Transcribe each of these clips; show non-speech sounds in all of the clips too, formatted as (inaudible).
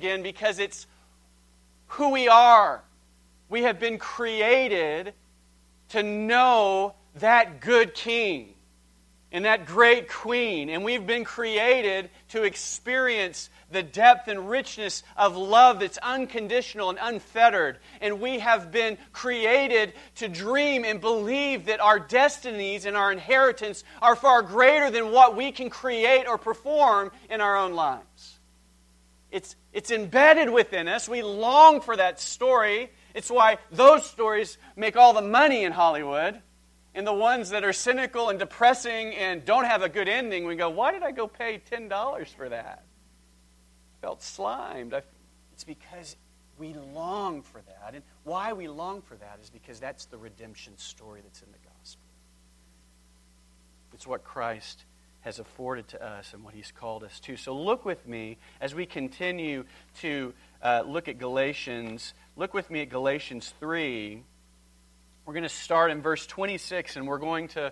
again because it's who we are. We have been created to know that good king and that great queen. And we've been created to experience the depth and richness of love that's unconditional and unfettered. And we have been created to dream and believe that our destinies and our inheritance are far greater than what we can create or perform in our own lives. It's, it's embedded within us. We long for that story. It's why those stories make all the money in Hollywood and the ones that are cynical and depressing and don't have a good ending, we go, why did I go pay $10 for that? I felt slimed. I, it's because we long for that. And why we long for that is because that's the redemption story that's in the gospel. It's what Christ has afforded to us and what he's called us to. So look with me as we continue to uh, look at Galatians. Look with me at Galatians 3 we're going to start in verse 26, and we're going to,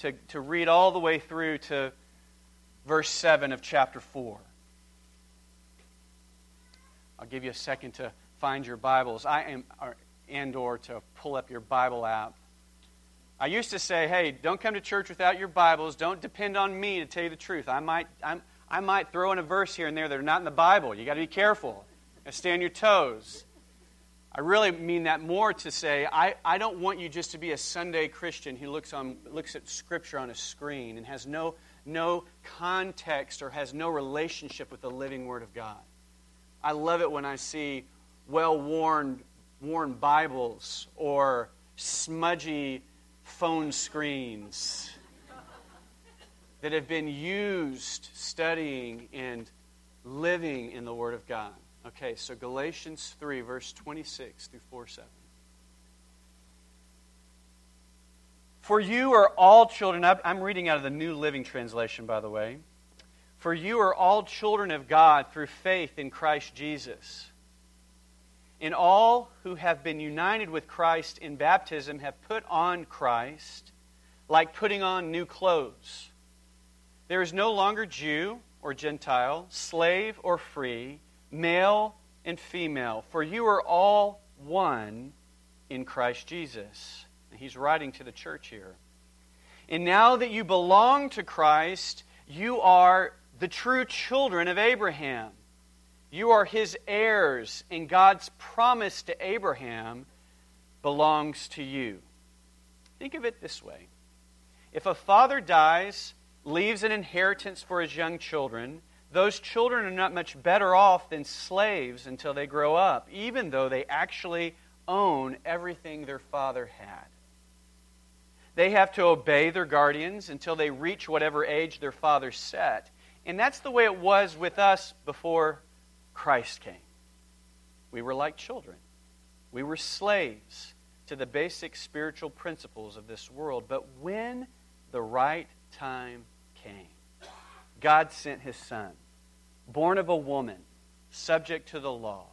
to, to read all the way through to verse 7 of chapter 4. I'll give you a second to find your Bibles. I am, and or to pull up your Bible app. I used to say, hey, don't come to church without your Bibles. Don't depend on me to tell you the truth. I might, I'm, I might throw in a verse here and there that are not in the Bible. you got to be careful. And stay on your toes. I really mean that more to say, I, I don't want you just to be a Sunday Christian who looks, on, looks at Scripture on a screen and has no, no context or has no relationship with the living Word of God. I love it when I see well worn, worn Bibles or smudgy phone screens that have been used studying and living in the Word of God. Okay, so Galatians 3, verse 26 through 4 7. For you are all children, I'm reading out of the New Living Translation, by the way. For you are all children of God through faith in Christ Jesus. And all who have been united with Christ in baptism have put on Christ like putting on new clothes. There is no longer Jew or Gentile, slave or free male and female, for you are all one in Christ Jesus. He's writing to the church here. And now that you belong to Christ, you are the true children of Abraham. You are his heirs, and God's promise to Abraham belongs to you. Think of it this way if a father dies, leaves an inheritance for his young children, those children are not much better off than slaves until they grow up, even though they actually own everything their father had. They have to obey their guardians until they reach whatever age their father set. And that's the way it was with us before Christ came. We were like children, we were slaves to the basic spiritual principles of this world. But when the right time came, God sent his son, born of a woman, subject to the law.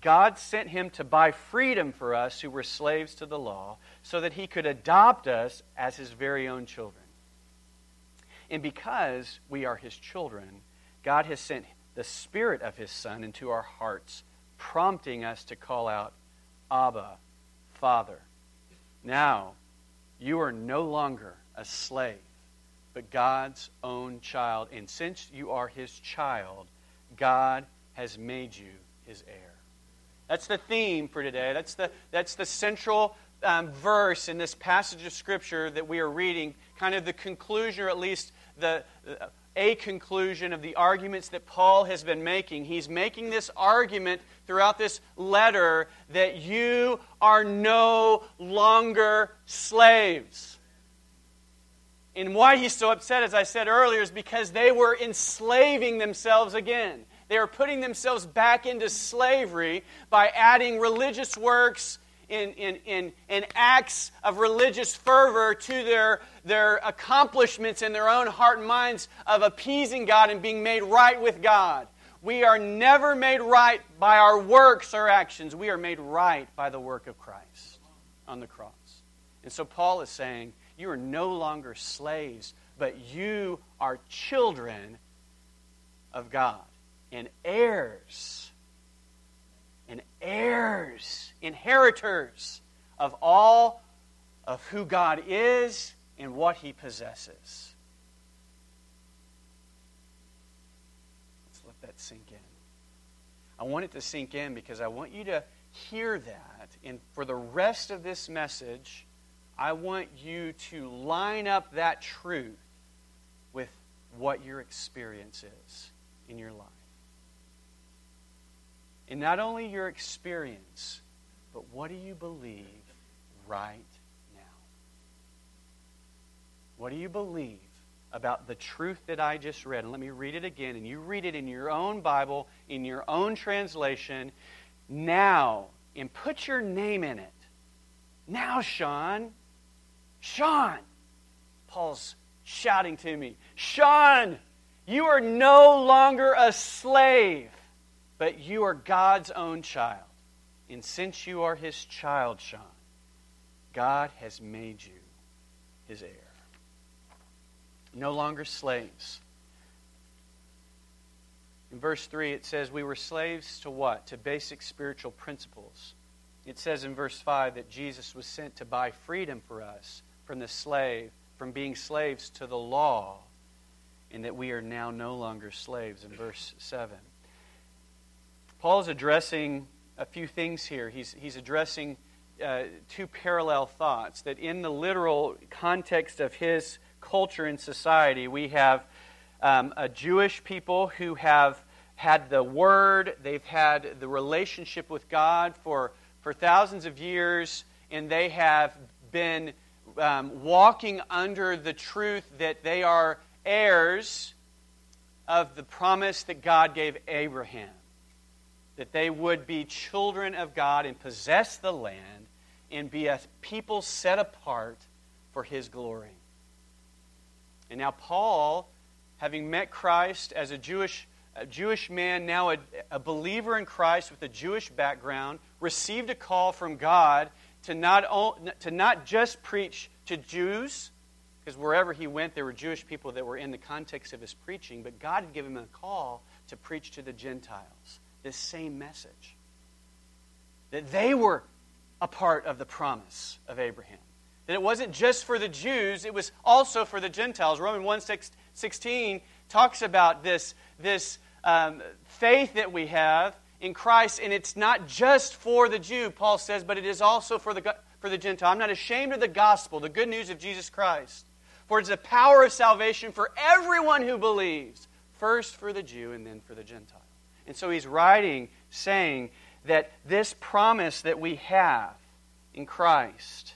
God sent him to buy freedom for us who were slaves to the law so that he could adopt us as his very own children. And because we are his children, God has sent the Spirit of his Son into our hearts, prompting us to call out, Abba, Father. Now, you are no longer a slave but God's own child. And since you are his child, God has made you his heir. That's the theme for today. That's the, that's the central um, verse in this passage of Scripture that we are reading, kind of the conclusion, or at least the, a conclusion of the arguments that Paul has been making. He's making this argument throughout this letter that you are no longer slaves. And why he's so upset, as I said earlier, is because they were enslaving themselves again. They were putting themselves back into slavery by adding religious works in, in, in, in acts of religious fervor to their, their accomplishments in their own heart and minds of appeasing God and being made right with God. We are never made right by our works or actions. We are made right by the work of Christ on the cross. And so Paul is saying, you are no longer slaves, but you are children of God and heirs heirs, inheritors of all of who God is and what he possesses. Let's let that sink in. I want it to sink in because I want you to hear that. And for the rest of this message, I want you to line up that truth with what your experience is in your life. And not only your experience, but what do you believe right now? What do you believe about the truth that I just read? And let me read it again. And you read it in your own Bible, in your own translation, now, and put your name in it. Now, Sean. Sean. Paul's shouting to me, Sean, you are no longer a slave, but you are God's own child. And since you are his child, Sean, God has made you his heir. No longer slaves. In verse 3, it says, We were slaves to what? To basic spiritual principles. It says in verse 5 that Jesus was sent to buy freedom for us from the slave from being slaves to the law, and that we are now no longer slaves, in verse 7. Paul is addressing a few things here. He's, he's addressing uh, two parallel thoughts that, in the literal context of his culture and society, we have um, a Jewish people who have had the Word, they've had the relationship with God for, for thousands of years, and they have been um, walking under the truth that they are heirs of the promise that God gave Abraham. That they would be children of God and possess the land and be a people set apart for his glory. And now, Paul, having met Christ as a Jewish, a Jewish man, now a, a believer in Christ with a Jewish background, received a call from God to not, to not just preach to Jews, because wherever he went, there were Jewish people that were in the context of his preaching, but God had given him a call to preach to the Gentiles this same message. That they were a part of the promise of Abraham. That it wasn't just for the Jews, it was also for the Gentiles. Romans 1 16 talks about this, this um, faith that we have in Christ, and it's not just for the Jew, Paul says, but it is also for the, for the Gentile. I'm not ashamed of the gospel, the good news of Jesus Christ. For it's the power of salvation for everyone who believes, first for the Jew and then for the Gentile. And so he's writing, saying that this promise that we have in Christ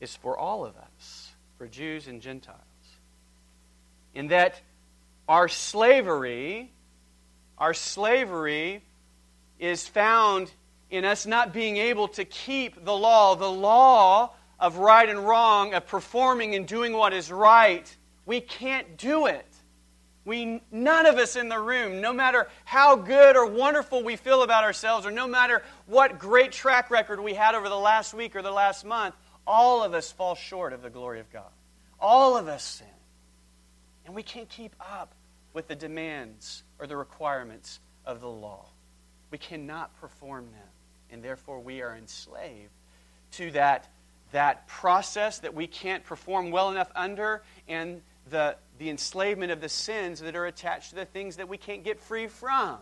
is for all of us, for Jews and Gentiles. In that our slavery our slavery is found in us not being able to keep the law, the law of right and wrong, of performing and doing what is right. We can't do it. We, none of us in the room, no matter how good or wonderful we feel about ourselves, or no matter what great track record we had over the last week or the last month, all of us fall short of the glory of God. All of us sin. And we can't keep up with the demands or the requirements of the law. We cannot perform them, and therefore we are enslaved to that, that process that we can't perform well enough under and the, the enslavement of the sins that are attached to the things that we can't get free from.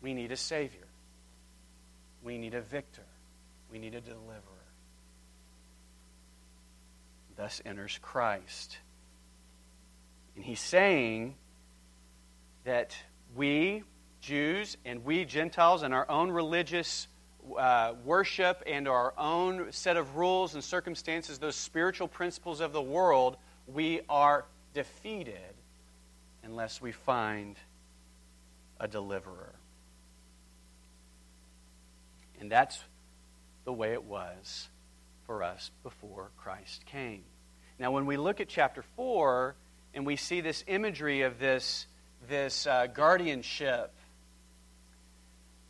We need a Savior. We need a victor. We need a deliverer. Thus enters Christ. And he's saying that we, Jews, and we, Gentiles, in our own religious uh, worship and our own set of rules and circumstances, those spiritual principles of the world, we are defeated unless we find a deliverer. And that's the way it was for us before Christ came. Now, when we look at chapter 4 and we see this imagery of this this uh, guardianship,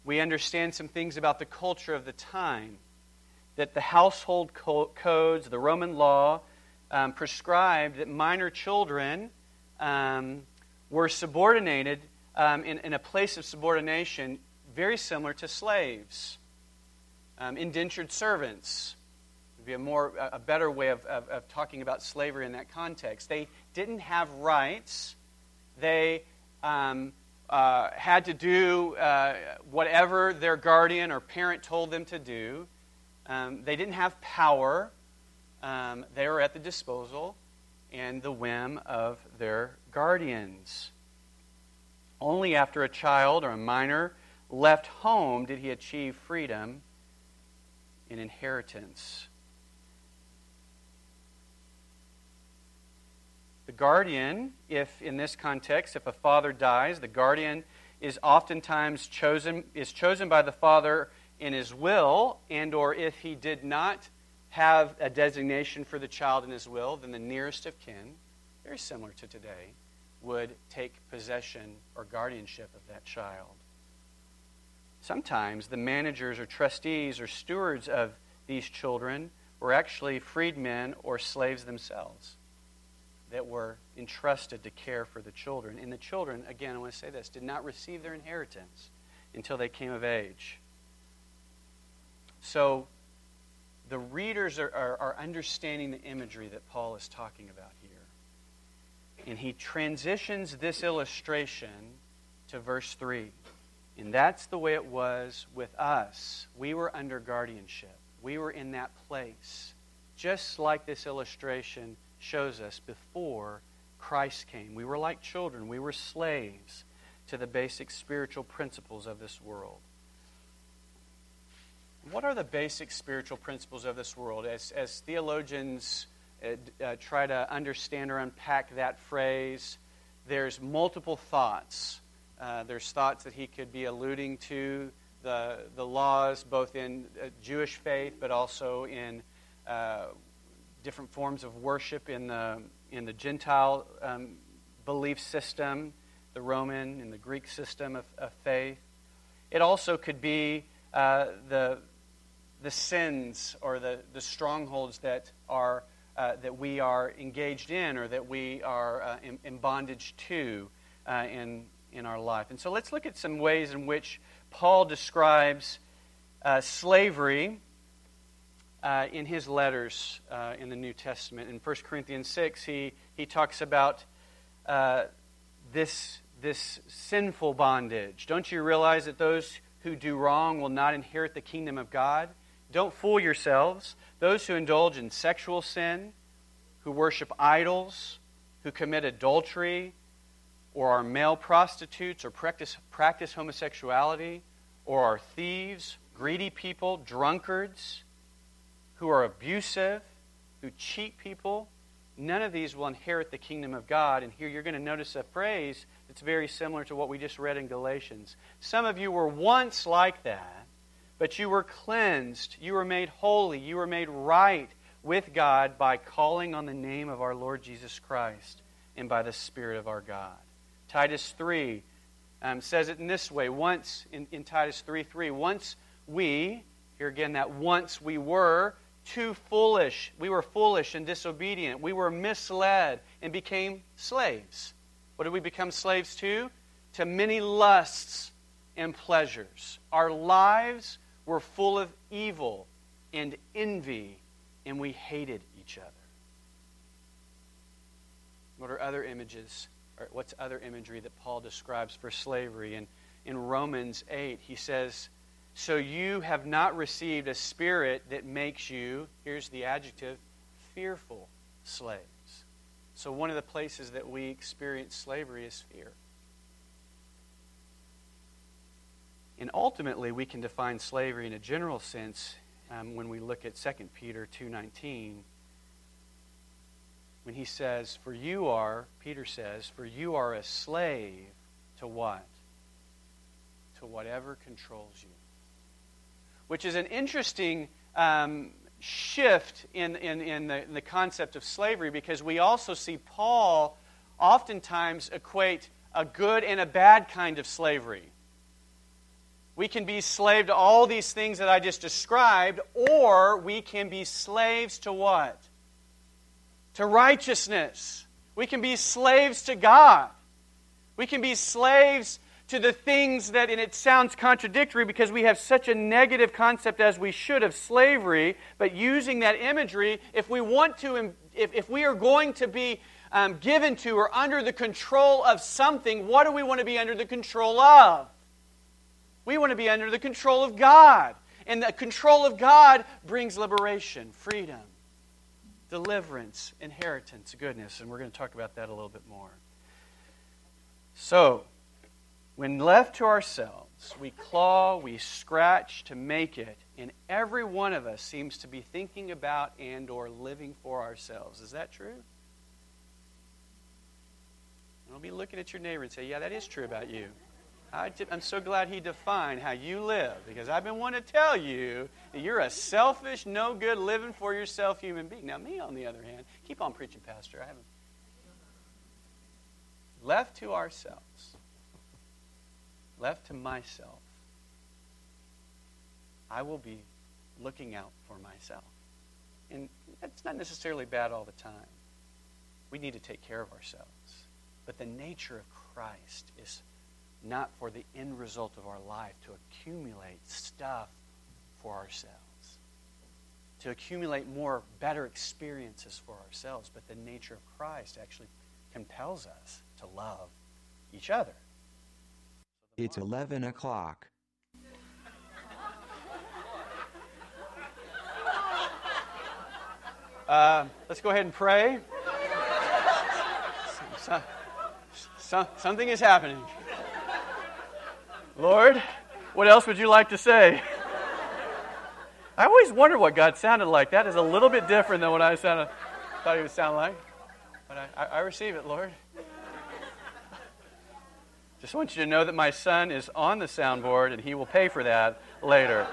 we understand some things about the culture of the time. That the household co- codes, the Roman law, um, prescribed that minor children um, were subordinated um, in, in, a place of subordination very similar to slaves, um, indentured servants. Would be a more a better way of, of, of talking about slavery in that context. They didn't have rights. They um, uh, had to do uh, whatever their guardian or parent told them to do. Um, they didn't have power. Um, they were at the disposal and the whim of their guardians. Only after a child or a minor left home did he achieve freedom and inheritance. The guardian, if in this context, if a father dies, the guardian is oftentimes chosen is chosen by the father in his will, and or if he did not have a designation for the child in his will, then the nearest of kin, very similar to today, would take possession or guardianship of that child. Sometimes the managers or trustees or stewards of these children were actually freedmen or slaves themselves that were entrusted to care for the children. And the children, again, I want to say this, did not receive their inheritance until they came of age. So the readers are, are, are understanding the imagery that Paul is talking about here. And he transitions this illustration to verse 3. And that's the way it was with us. We were under guardianship, we were in that place. Just like this illustration shows us before Christ came. We were like children, we were slaves to the basic spiritual principles of this world. What are the basic spiritual principles of this world? As, as theologians uh, uh, try to understand or unpack that phrase, there's multiple thoughts. Uh, there's thoughts that he could be alluding to the, the laws, both in uh, Jewish faith, but also in uh, different forms of worship in the, in the Gentile um, belief system, the Roman and the Greek system of, of faith. It also could be uh, the, the sins or the, the strongholds that, are, uh, that we are engaged in or that we are uh, in, in, bondage to uh, in, in our life. And so let's look at some ways in which Paul describes uh, slavery uh, in his letters uh, in the New Testament. In 1 Corinthians 6, he, he talks about uh, this, this sinful bondage. Don't you realize that those who do wrong will not inherit the kingdom of God? Don't fool yourselves. Those who indulge in sexual sin, who worship idols, who commit adultery, or are male prostitutes, or practice, practice homosexuality, or are thieves, greedy people, drunkards, who are abusive, who cheat people, none of these will inherit the kingdom of God. And here you're going to notice a phrase that's very similar to what we just read in Galatians. Some of you were once like that, but you were cleansed, you were made holy, you were made right with God by calling on the name of our Lord Jesus Christ and by the Spirit of our God. Titus 3 um, says it in this way once in, in Titus 3 3, once we, here again, that once we were too foolish. We were foolish and disobedient. We were misled and became slaves. What did we become slaves to? To many lusts and pleasures. Our lives were full of evil and envy, and we hated each other. What are other images? Or what's other imagery that Paul describes for slavery? And in Romans 8, he says, so you have not received a spirit that makes you, here's the adjective, fearful slaves. So one of the places that we experience slavery is fear. And ultimately, we can define slavery in a general sense um, when we look at 2 Peter 2.19 when he says, For you are, Peter says, for you are a slave to what? To whatever controls you which is an interesting um, shift in, in, in, the, in the concept of slavery because we also see Paul oftentimes equate a good and a bad kind of slavery. We can be slave to all these things that I just described, or we can be slaves to what? To righteousness. We can be slaves to God. We can be slaves to the things that, and it sounds contradictory because we have such a negative concept as we should of slavery, but using that imagery, if we want to, if, if we are going to be um, given to or under the control of something, what do we want to be under the control of? We want to be under the control of God. And the control of God brings liberation, freedom, deliverance, inheritance, goodness. And we're going to talk about that a little bit more. So, when left to ourselves, we claw, we scratch to make it, and every one of us seems to be thinking about and or living for ourselves. Is that true? Don't be looking at your neighbor and say, "Yeah, that is true about you." I am so glad he defined how you live because I've been wanting to tell you that you're a selfish, no good, living for yourself human being. Now, me, on the other hand, keep on preaching, Pastor. I haven't. Left to ourselves, left to myself, I will be looking out for myself. And that's not necessarily bad all the time. We need to take care of ourselves. But the nature of Christ is not for the end result of our life to accumulate stuff for ourselves, to accumulate more better experiences for ourselves. But the nature of Christ actually compels us to love each other. It's 11 o'clock. Uh, let's go ahead and pray. So, so, something is happening. Lord, what else would you like to say? I always wonder what God sounded like. That is a little bit different than what I sounded, thought he would sound like. But I, I, I receive it, Lord. Just want you to know that my son is on the soundboard and he will pay for that later.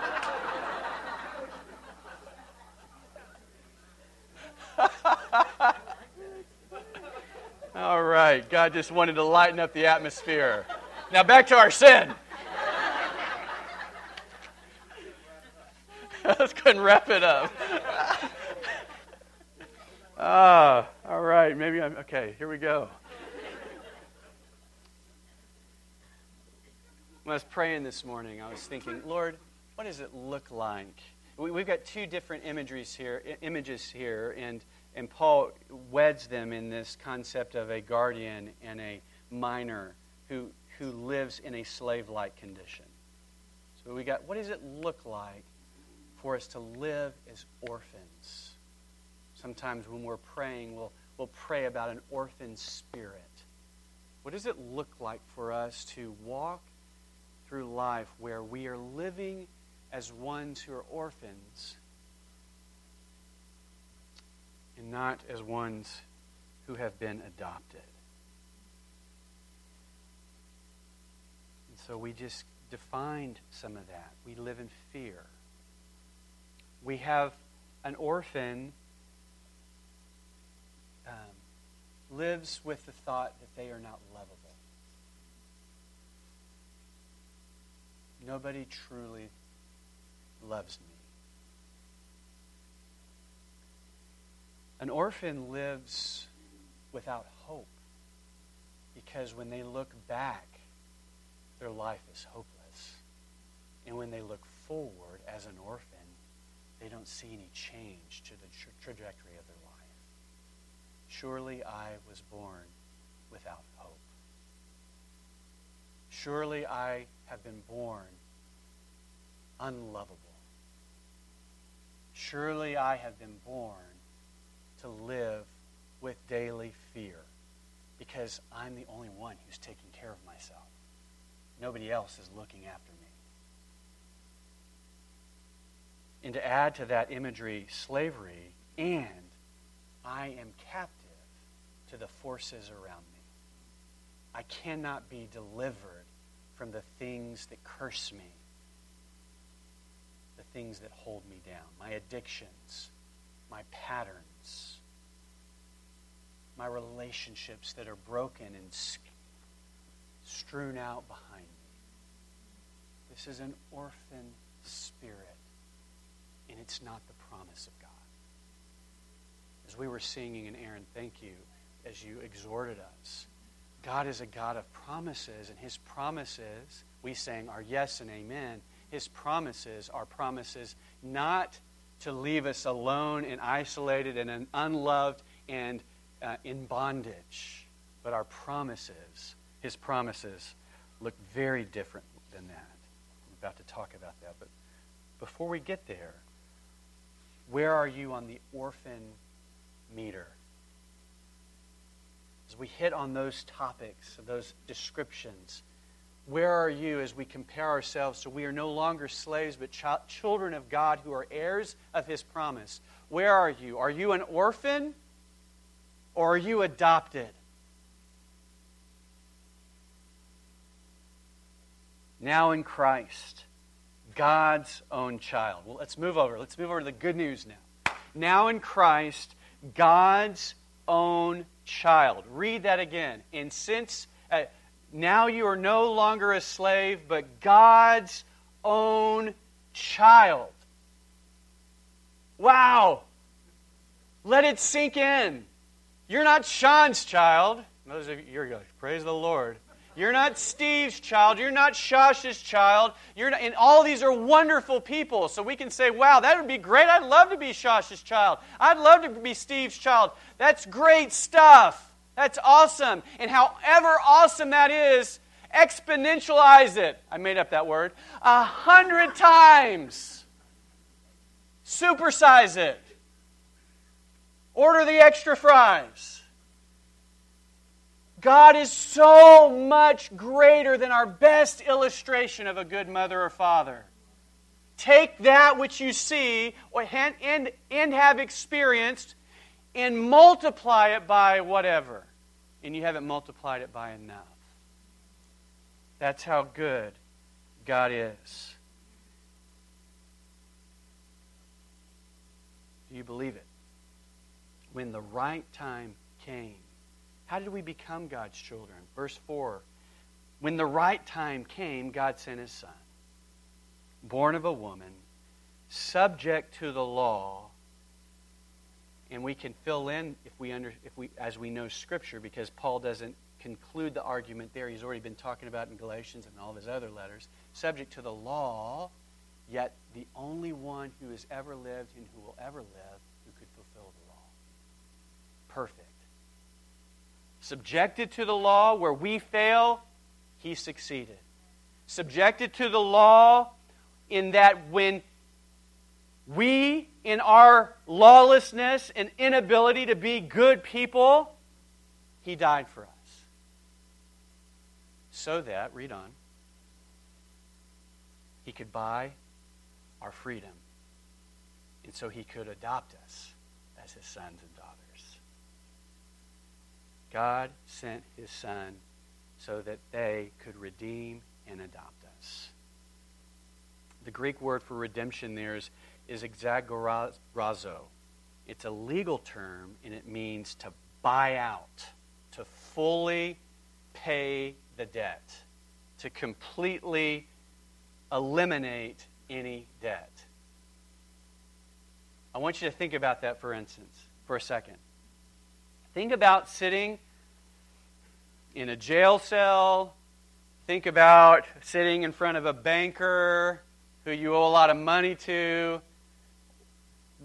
All right. God just wanted to lighten up the atmosphere. Now back to our sin. (laughs) Let's go and wrap it up. ah, all right. Maybe I'm okay. Here we go. When I was praying this morning, I was thinking, Lord, what does it look like? We, have got two different imageries here, images here, and, and Paul weds them in this concept of a guardian and a minor who, who lives in a slave like condition. So we got what does it look like for us to live as orphans. Sometimes when we're praying, we'll, we'll pray about an orphan spirit. What does it look like for us to walk through life where we are living as ones who are orphans and not as ones who have been adopted? And so we just defined some of that. We live in fear we have an orphan um, lives with the thought that they are not lovable. Nobody truly loves me. An orphan lives without hope because when they look back, their life is hopeless. And when they look forward as an orphan, they don't see any change to the tra- trajectory of their life. Surely I was born without hope. Surely I have been born unlovable. Surely I have been born to live with daily fear because I'm the only one who's taking care of myself. Nobody else is looking after me. And to add to that imagery, slavery, and I am captive to the forces around me. I cannot be delivered from the things that curse me, the things that hold me down, my addictions, my patterns, my relationships that are broken and strewn out behind me. This is an orphan spirit and it's not the promise of God. As we were singing, and Aaron, thank you as you exhorted us. God is a God of promises, and His promises, we sang, are yes and amen. His promises are promises not to leave us alone and isolated and unloved and uh, in bondage, but our promises, His promises, look very different than that. I'm about to talk about that, but before we get there, where are you on the orphan meter? As we hit on those topics, those descriptions, where are you as we compare ourselves so we are no longer slaves but ch- children of God who are heirs of His promise? Where are you? Are you an orphan or are you adopted? Now in Christ, God's own child. Well, let's move over. Let's move over to the good news now. Now in Christ, God's own child. Read that again. And since uh, now you are no longer a slave, but God's own child. Wow. Let it sink in. You're not Sean's child. Those of you, you're going, praise the Lord. You're not Steve's child. You're not Shash's child. You're not, and all these are wonderful people. So we can say, wow, that would be great. I'd love to be Shash's child. I'd love to be Steve's child. That's great stuff. That's awesome. And however awesome that is, exponentialize it. I made up that word. A hundred times. Supersize it. Order the extra fries. God is so much greater than our best illustration of a good mother or father. Take that which you see and, and have experienced and multiply it by whatever. And you haven't multiplied it by enough. That's how good God is. Do you believe it? When the right time came, how did we become God's children? Verse 4 When the right time came, God sent his son, born of a woman, subject to the law. And we can fill in if we under, if we as we know Scripture, because Paul doesn't conclude the argument there. He's already been talking about in Galatians and all of his other letters. Subject to the law, yet the only one who has ever lived and who will ever live who could fulfill the law. Perfect Subjected to the law where we fail, he succeeded. Subjected to the law in that when we, in our lawlessness and inability to be good people, he died for us. So that, read on, he could buy our freedom. And so he could adopt us as his sons and daughters. God sent his Son so that they could redeem and adopt us. The Greek word for redemption there is, is exagorazo. It's a legal term, and it means to buy out, to fully pay the debt, to completely eliminate any debt. I want you to think about that for instance, for a second. Think about sitting in a jail cell. Think about sitting in front of a banker who you owe a lot of money to.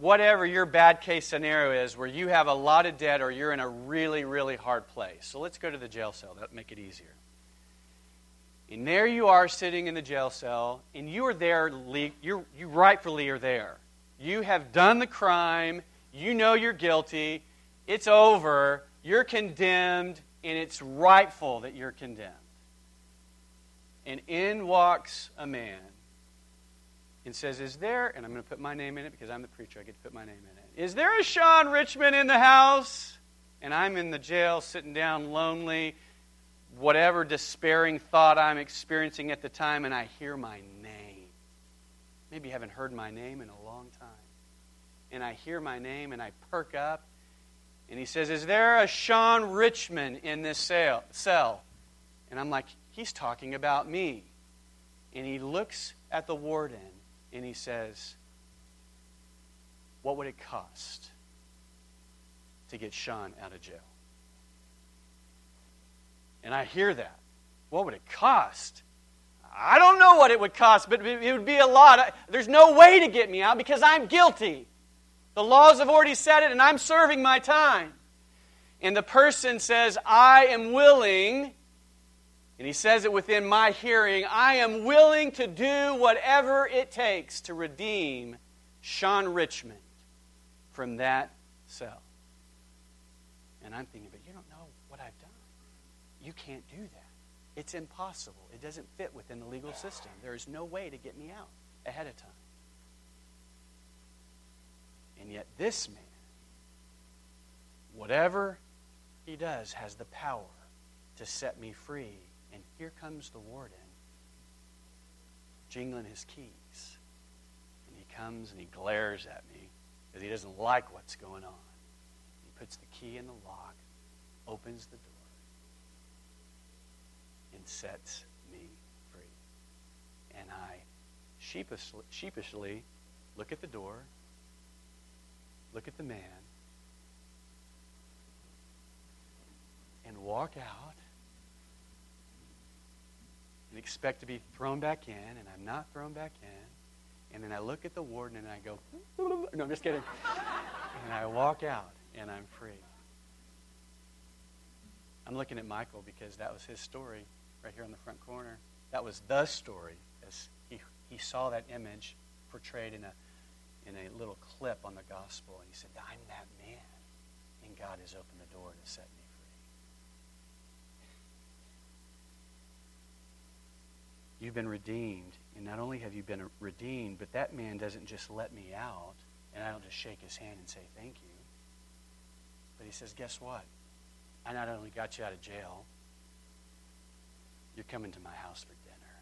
Whatever your bad case scenario is, where you have a lot of debt or you're in a really, really hard place. So let's go to the jail cell. That'll make it easier. And there you are sitting in the jail cell, and you are there, you you rightfully are there. You have done the crime, you know you're guilty, it's over. You're condemned, and it's rightful that you're condemned. And in walks a man and says, Is there, and I'm going to put my name in it because I'm the preacher, I get to put my name in it. Is there a Sean Richmond in the house? And I'm in the jail sitting down lonely, whatever despairing thought I'm experiencing at the time, and I hear my name. Maybe you haven't heard my name in a long time. And I hear my name and I perk up and he says, Is there a Sean Richmond in this cell? And I'm like, He's talking about me. And he looks at the warden and he says, What would it cost to get Sean out of jail? And I hear that. What would it cost? I don't know what it would cost, but it would be a lot. There's no way to get me out because I'm guilty. The laws have already said it, and I'm serving my time. And the person says, I am willing, and he says it within my hearing, I am willing to do whatever it takes to redeem Sean Richmond from that cell. And I'm thinking, but you don't know what I've done. You can't do that. It's impossible. It doesn't fit within the legal system. There is no way to get me out ahead of time. And yet, this man, whatever he does, has the power to set me free. And here comes the warden, jingling his keys. And he comes and he glares at me because he doesn't like what's going on. He puts the key in the lock, opens the door and sets me free. And I sheepishly, sheepishly look at the door, look at the man, and walk out and expect to be thrown back in, and I'm not thrown back in. And then I look at the warden and I go, (laughs) no, I'm just kidding. and I walk out and I'm free. I'm looking at Michael because that was his story right here on the front corner. That was the story as he, he saw that image portrayed in a, in a little clip on the gospel. And he said, I'm that man. And God has opened the door to set me free. You've been redeemed. And not only have you been redeemed, but that man doesn't just let me out, and I don't just shake his hand and say thank you. But he says, Guess what? I not only got you out of jail, you're coming to my house for dinner.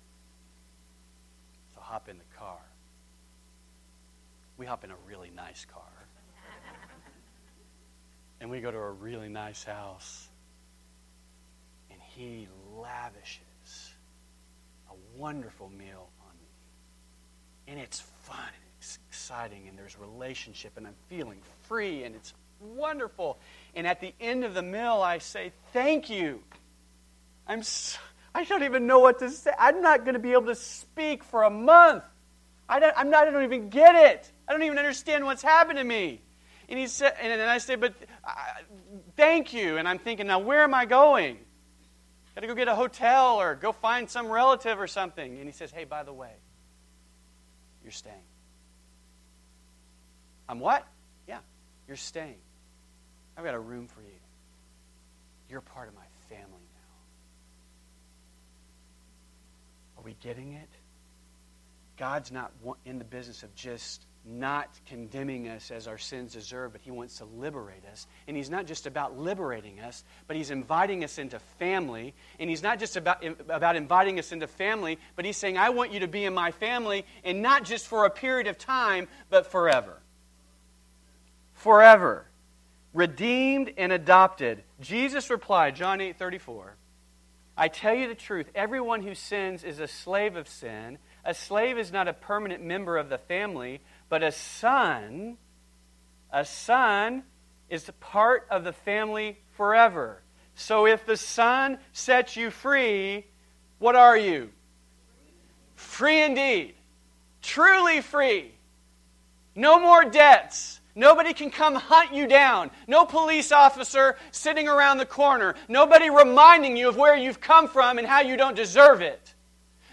So hop in the car. We hop in a really nice car. and we go to a really nice house. And he lavishes a wonderful meal on me. And it's fun and it's exciting and there's relationship and I'm feeling free and it's wonderful. And at the end of the meal, I say, Thank you. I'm so, I don't even know what to say. I'm not going to be able to speak for a month. I don't, I'm not, I don't even get it. I don't even understand what's happened to me. And he said, and then I say, but thank you. And I'm thinking, now where am I going? Got to go get a hotel or go find some relative or something. And he says, hey, by the way, you're staying. I'm what? Yeah, you're staying. I've got a room for you. You're part of my family now. Are we getting it? God's not in the business of just not condemning us as our sins deserve, but He wants to liberate us. And He's not just about liberating us, but He's inviting us into family. And He's not just about, about inviting us into family, but He's saying, I want you to be in my family, and not just for a period of time, but forever. Forever. Redeemed and adopted. Jesus replied, John 8 34. I tell you the truth everyone who sins is a slave of sin. A slave is not a permanent member of the family, but a son, a son is part of the family forever. So if the son sets you free, what are you? Free indeed. Truly free. No more debts. Nobody can come hunt you down. No police officer sitting around the corner. Nobody reminding you of where you've come from and how you don't deserve it.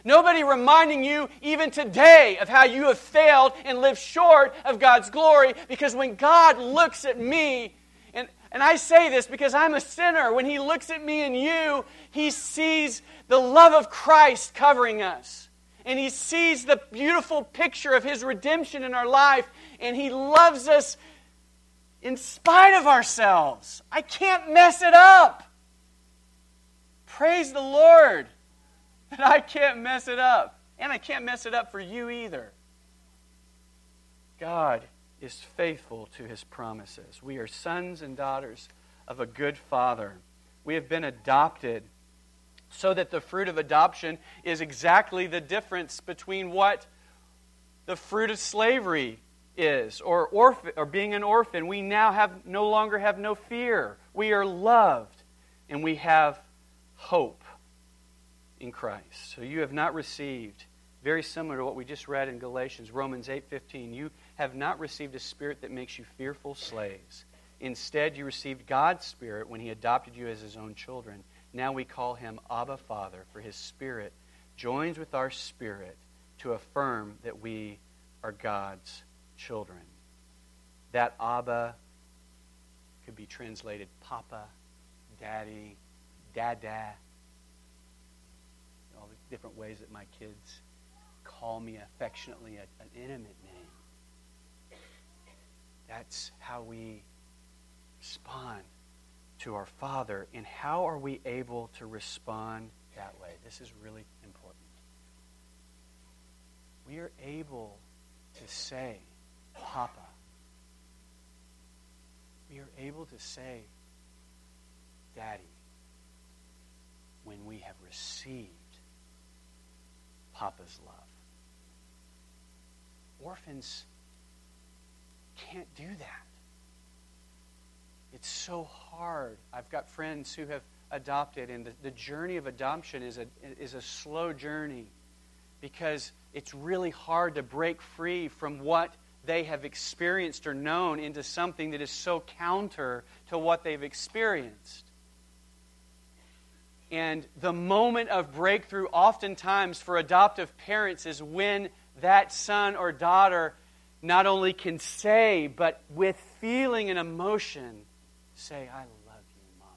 Nobody reminding you, even today, of how you have failed and lived short of God's glory. Because when God looks at me, and, and I say this because I'm a sinner, when He looks at me and you, He sees the love of Christ covering us. And He sees the beautiful picture of His redemption in our life and He loves us in spite of ourselves. I can't mess it up. Praise the Lord that (laughs) I can't mess it up. And I can't mess it up for you either. God is faithful to his promises. We are sons and daughters of a good father. We have been adopted so that the fruit of adoption is exactly the difference between what the fruit of slavery is, or, or being an orphan, we now have no longer have no fear. We are loved and we have hope in Christ. So you have not received very similar to what we just read in Galatians, Romans 8:15. You have not received a spirit that makes you fearful slaves. Instead, you received God's spirit when he adopted you as his own children. Now we call him Abba Father, for his spirit joins with our spirit to affirm that we are God's children. That Abba could be translated Papa, Daddy, Dada, different ways that my kids call me affectionately an intimate name. That's how we respond to our Father. And how are we able to respond that way? This is really important. We are able to say, Papa. We are able to say, Daddy, when we have received Papa's love. Orphans can't do that. It's so hard. I've got friends who have adopted, and the, the journey of adoption is a, is a slow journey because it's really hard to break free from what they have experienced or known into something that is so counter to what they've experienced. And the moment of breakthrough, oftentimes for adoptive parents, is when that son or daughter not only can say, but with feeling and emotion, say, I love you, Mommy.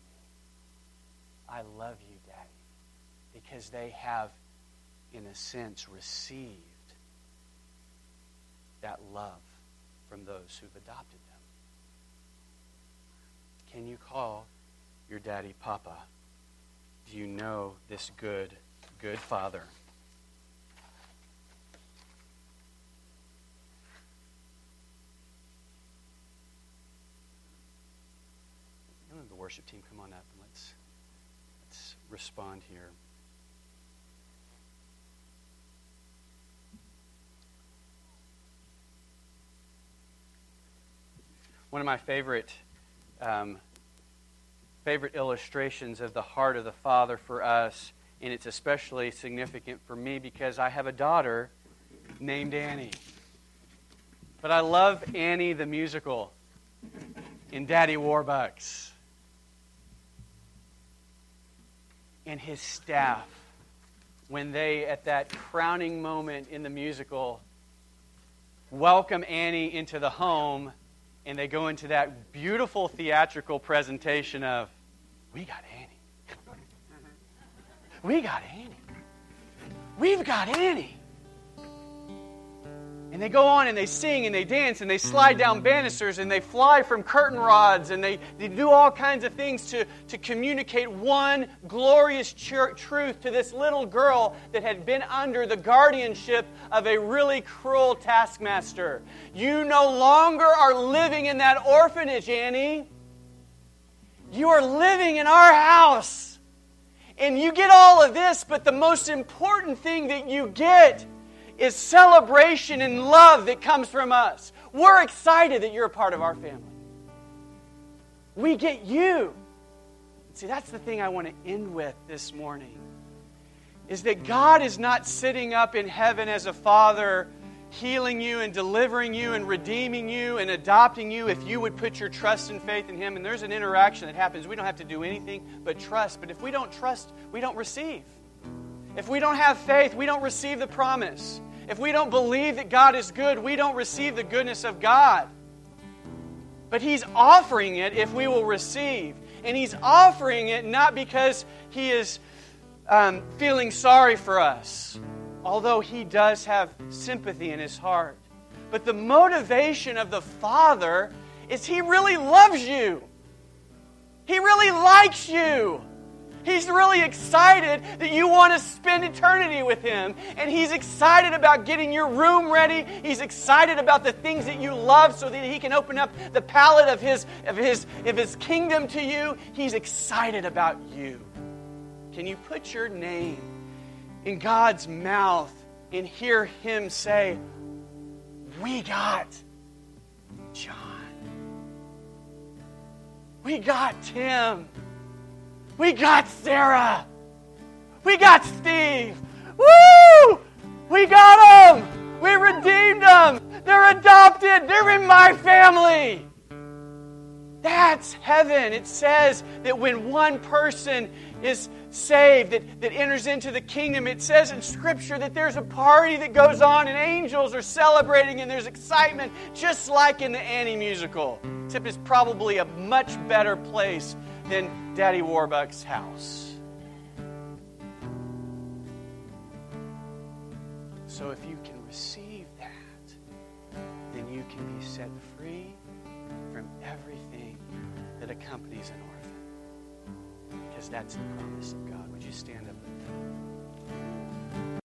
I love you, Daddy. Because they have, in a sense, received that love from those who've adopted them. Can you call your daddy Papa? You know this good, good Father? The worship team, come on up and let's, let's respond here. One of my favorite um, favorite illustrations of the heart of the Father for us, and it's especially significant for me because I have a daughter named Annie. But I love Annie the musical in Daddy Warbucks. And his staff, when they, at that crowning moment in the musical, welcome Annie into the home and they go into that beautiful theatrical presentation of, We got Annie. (laughs) we got Annie. We've got Annie. And they go on and they sing and they dance and they slide down banisters and they fly from curtain rods and they, they do all kinds of things to, to communicate one glorious tr- truth to this little girl that had been under the guardianship of a really cruel taskmaster. You no longer are living in that orphanage, Annie. You are living in our house. And you get all of this, but the most important thing that you get is celebration and love that comes from us. We're excited that you're a part of our family. We get you. See, that's the thing I want to end with this morning. Is that God is not sitting up in heaven as a father healing you and delivering you and redeeming you and adopting you if you would put your trust and faith in Him. And there's an interaction that happens. We don't have to do anything but trust. But if we don't trust, we don't receive. If we don't have faith, we don't receive the promise. If we don't believe that God is good, we don't receive the goodness of God. But He's offering it if we will receive. And He's offering it not because He is um, feeling sorry for us, although He does have sympathy in His heart. But the motivation of the Father is He really loves you, He really likes you. He's really excited that you want to spend eternity with Him. And He's excited about getting your room ready. He's excited about the things that you love so that He can open up the palette of His, of his, of his kingdom to you. He's excited about you. Can you put your name in God's mouth and hear Him say, We got John. We got Tim. We got Sarah. We got Steve! Woo! We got them! We redeemed them! They're adopted! They're in my family! That's heaven. It says that when one person is saved, that, that enters into the kingdom, it says in Scripture that there's a party that goes on and angels are celebrating and there's excitement, just like in the Annie musical. Except it's probably a much better place than Daddy Warbucks' house. So if you can receive that, then you can be set free from everything that accompanies an orphan. Because that's the promise of God. Would you stand up?